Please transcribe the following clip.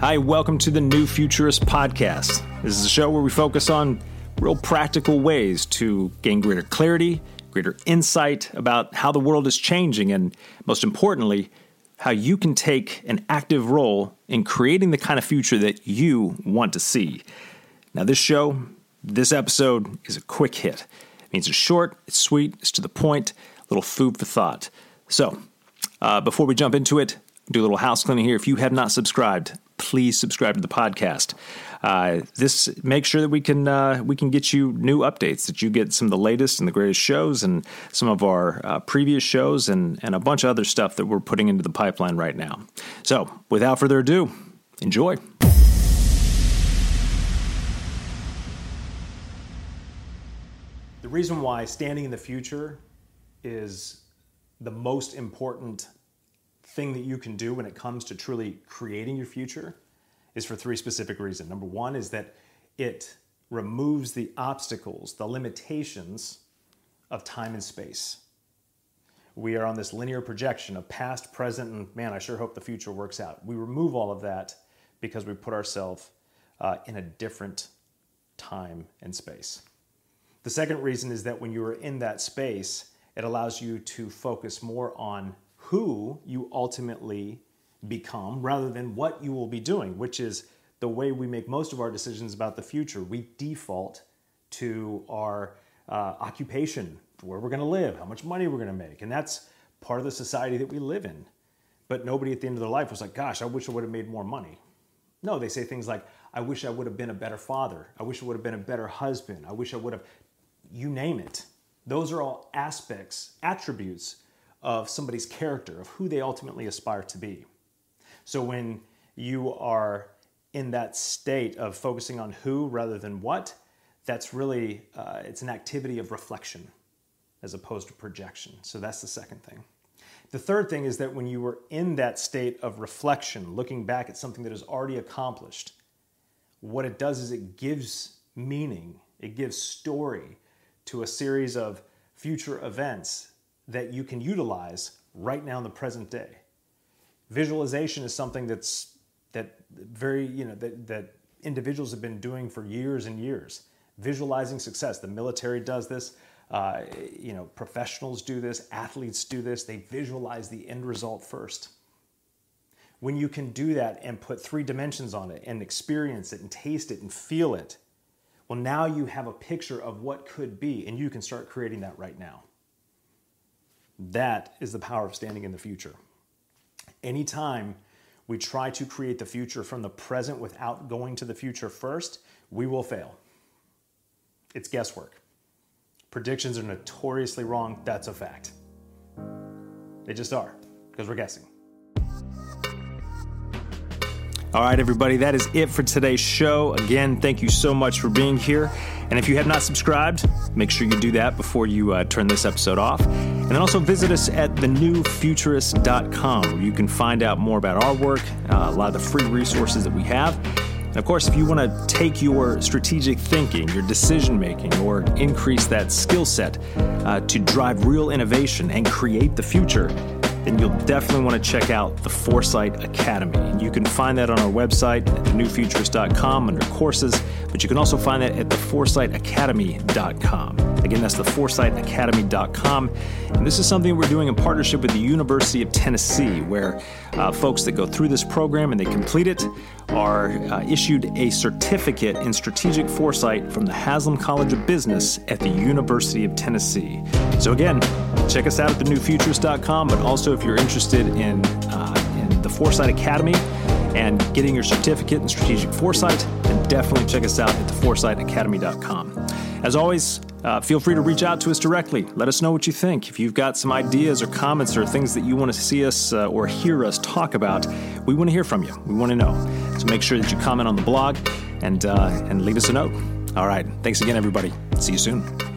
Hi, welcome to the New Futurist Podcast. This is a show where we focus on real practical ways to gain greater clarity, greater insight about how the world is changing, and most importantly, how you can take an active role in creating the kind of future that you want to see. Now, this show, this episode is a quick hit. It means it's short, it's sweet, it's to the point, a little food for thought. So, uh, before we jump into it, do a little house cleaning here. If you have not subscribed, please subscribe to the podcast. Uh, this makes sure that we can uh, we can get you new updates, that you get some of the latest and the greatest shows, and some of our uh, previous shows, and and a bunch of other stuff that we're putting into the pipeline right now. So, without further ado, enjoy. The reason why standing in the future is the most important thing that you can do when it comes to truly creating your future is for three specific reasons. Number one is that it removes the obstacles, the limitations of time and space. We are on this linear projection of past, present, and man, I sure hope the future works out. We remove all of that because we put ourselves uh, in a different time and space. The second reason is that when you are in that space, it allows you to focus more on who you ultimately become rather than what you will be doing, which is the way we make most of our decisions about the future. We default to our uh, occupation, where we're going to live, how much money we're going to make. And that's part of the society that we live in. But nobody at the end of their life was like, gosh, I wish I would have made more money. No, they say things like, I wish I would have been a better father. I wish I would have been a better husband. I wish I would have, you name it. Those are all aspects, attributes of somebody's character, of who they ultimately aspire to be. So when you are in that state of focusing on who rather than what, that's really uh, it's an activity of reflection as opposed to projection. So that's the second thing. The third thing is that when you are in that state of reflection, looking back at something that is already accomplished, what it does is it gives meaning, it gives story to a series of future events that you can utilize right now in the present day. Visualization is something that's that very you know that, that individuals have been doing for years and years. Visualizing success. The military does this. Uh, you know professionals do this. Athletes do this. They visualize the end result first. When you can do that and put three dimensions on it and experience it and taste it and feel it well now you have a picture of what could be and you can start creating that right now that is the power of standing in the future Anytime we try to create the future from the present without going to the future first, we will fail. It's guesswork. Predictions are notoriously wrong. That's a fact. They just are, because we're guessing. All right, everybody, that is it for today's show. Again, thank you so much for being here. And if you have not subscribed, make sure you do that before you uh, turn this episode off. And then also visit us at thenewfuturist.com where you can find out more about our work, uh, a lot of the free resources that we have. And of course, if you want to take your strategic thinking, your decision making, or increase that skill set uh, to drive real innovation and create the future, then you'll definitely want to check out the Foresight Academy. And you can find that on our website at thenewfuturist.com under courses, but you can also find that at theforesightacademy.com. Again, that's the theforesightacademy.com. And this is something we're doing in partnership with the University of Tennessee, where uh, folks that go through this program and they complete it are uh, issued a certificate in strategic foresight from the Haslam College of Business at the University of Tennessee. So, again, check us out at thenewfuturist.com, but also if you're interested in, uh, in the Foresight Academy and getting your certificate in strategic foresight, then definitely check us out at theforesightacademy.com. As always, uh, feel free to reach out to us directly. Let us know what you think. If you've got some ideas or comments or things that you want to see us uh, or hear us talk about, we want to hear from you. We want to know. So make sure that you comment on the blog and, uh, and leave us a note. All right. Thanks again, everybody. See you soon.